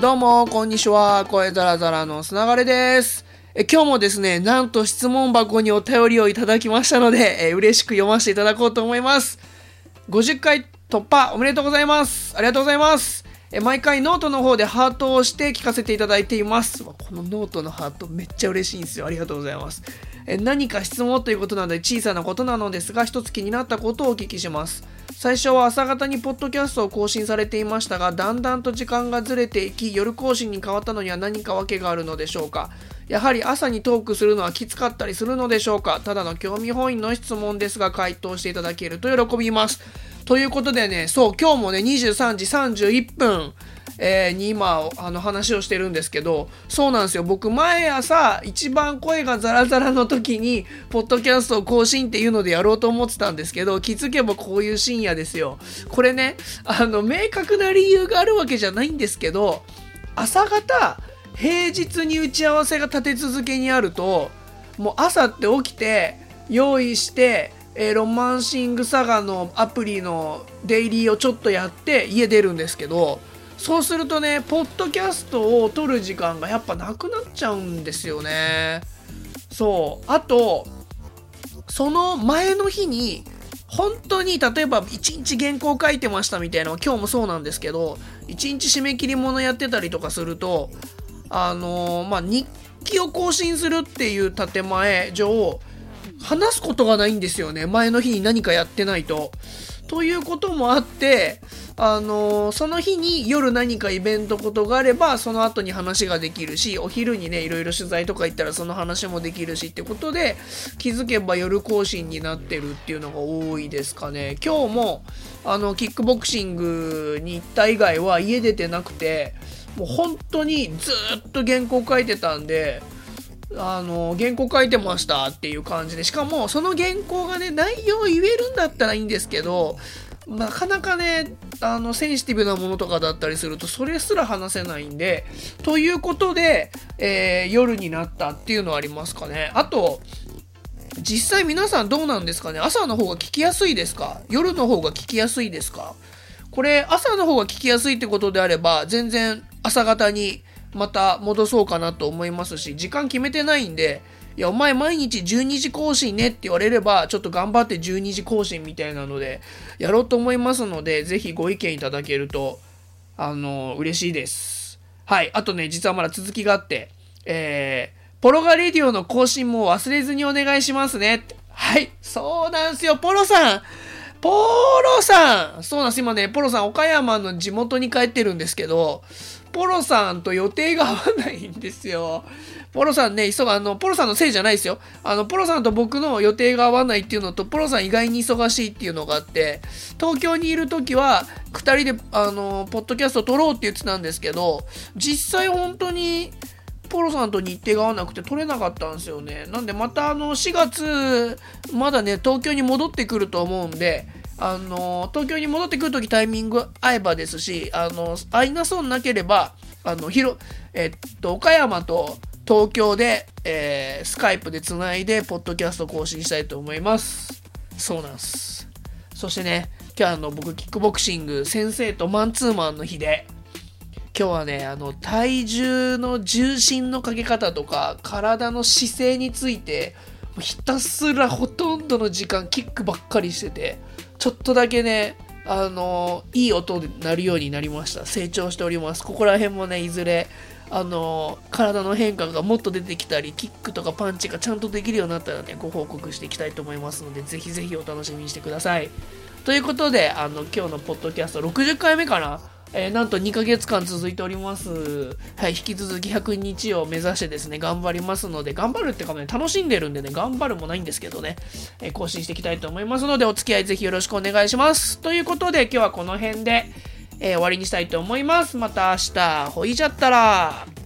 どうも、こんにちは。声ザラザラのすながれです。え今日もですね、なんと質問箱にお便りをいただきましたので、え嬉しく読ませていただこうと思います。50回突破おめでとうございます。ありがとうございます。え毎回ノートの方でハートをして聞かせていただいています。このノートのハートめっちゃ嬉しいんですよ。ありがとうございます。え何か質問ということなので小さなことなのですが、一つ気になったことをお聞きします。最初は朝方にポッドキャストを更新されていましたが、だんだんと時間がずれていき、夜更新に変わったのには何か訳があるのでしょうか？やはり朝にトークするのはきつかったりするのでしょうか？ただの興味本位の質問ですが、回答していただけると喜びます。ということでね、そう、今日もね、23時31分、えーに今、あの話をしてるんですけど、そうなんですよ。僕、毎朝、一番声がザラザラの時に、ポッドキャストを更新っていうのでやろうと思ってたんですけど、気づけばこういう深夜ですよ。これね、あの、明確な理由があるわけじゃないんですけど、朝方、平日に打ち合わせが立て続けにあると、もう朝って起きて、用意して、えーロマンシングサガのアプリのデイリーをちょっとやって家出るんですけどそうするとねポッドキャストを撮る時間がやっぱなくなっちゃうんですよね。そう。あとその前の日に本当に例えば1日原稿書いてましたみたいなのは今日もそうなんですけど1日締め切りものやってたりとかするとあのーまあ日記を更新するっていう建前上話すことがないんですよね。前の日に何かやってないと。ということもあって、あのーその日に夜何かイベントことがあればその後に話ができるしお昼にねいろいろ取材とか行ったらその話もできるしってことで気づけば夜更新になってるっていうのが多いですかね。今日もあのキックボクシングに行った以外は家出てなくてもう本当にずっと原稿書いてたんであの原稿書いてましたっていう感じでしかもその原稿がね内容を言えるんだったらいいんですけどなかなかねあのセンシティブなものとかだったりするとそれすら話せないんでということで、えー夜になったっていうのはありますかね。あと実際皆さんどうなんですかね？朝の方が聞きやすいですか？夜の方が聞きやすいですか？これ朝の方が聞きやすいってことであれば全然朝方にまた戻そうかなと思いますし時間決めてないんでいやお前毎日12時更新ねって言われればちょっと頑張って12時更新みたいなのでやろうと思いますのでぜひご意見いただけるとあの嬉しいです。はいあとね実はまだ続きがあってえー、ポロガレディオの更新も忘れずにお願いしますねはいそうなんすよ。ポロさんポロさんそうなんです。今ね、ポロさん、岡山の地元に帰ってるんですけど、ポロさんと予定が合わないんですよ。ポロさんね、急が、あの、ポロさんのせいじゃないですよ。あの、ポロさんと僕の予定が合わないっていうのと、ポロさん意外に忙しいっていうのがあって、東京にいる時は、二人で、あの、ポッドキャスト撮ろうって言ってたんですけど、実際本当に、ポロさんと日程が合わなくて取れなかったんですよね。なんでまたあの4月、まだね、東京に戻ってくると思うんで、あの、東京に戻ってくるときタイミング合えばですし、あの、合いなそうになければ、あの、ひろ、えっと、岡山と東京で、えースカイプでつないで、ポッドキャスト更新したいと思います。そうなんです。そしてね、今日あの、僕、キックボクシング、先生とマンツーマンの日で、今日はねあの体重の重心のかけ方とか体の姿勢についてひたすらほとんどの時間キックばっかりしててちょっとだけねあのいい音で鳴るようになりました成長しております。ここら辺もねいずれあの体の変化がもっと出てきたりキックとかパンチがちゃんとできるようになったらねご報告していきたいと思いますのでぜひぜひお楽しみにしてください。ということであの今日のポッドキャスト60回目かな？えーなんと2ヶ月間続いております。はい、引き続き100日を目指してですね、頑張りますので、頑張るってかね、楽しんでるんでね、頑張るもないんですけどね、えー更新していきたいと思いますので、お付き合いぜひよろしくお願いします。ということで、今日はこの辺で、えー終わりにしたいと思います。また明日、ほいじゃったら。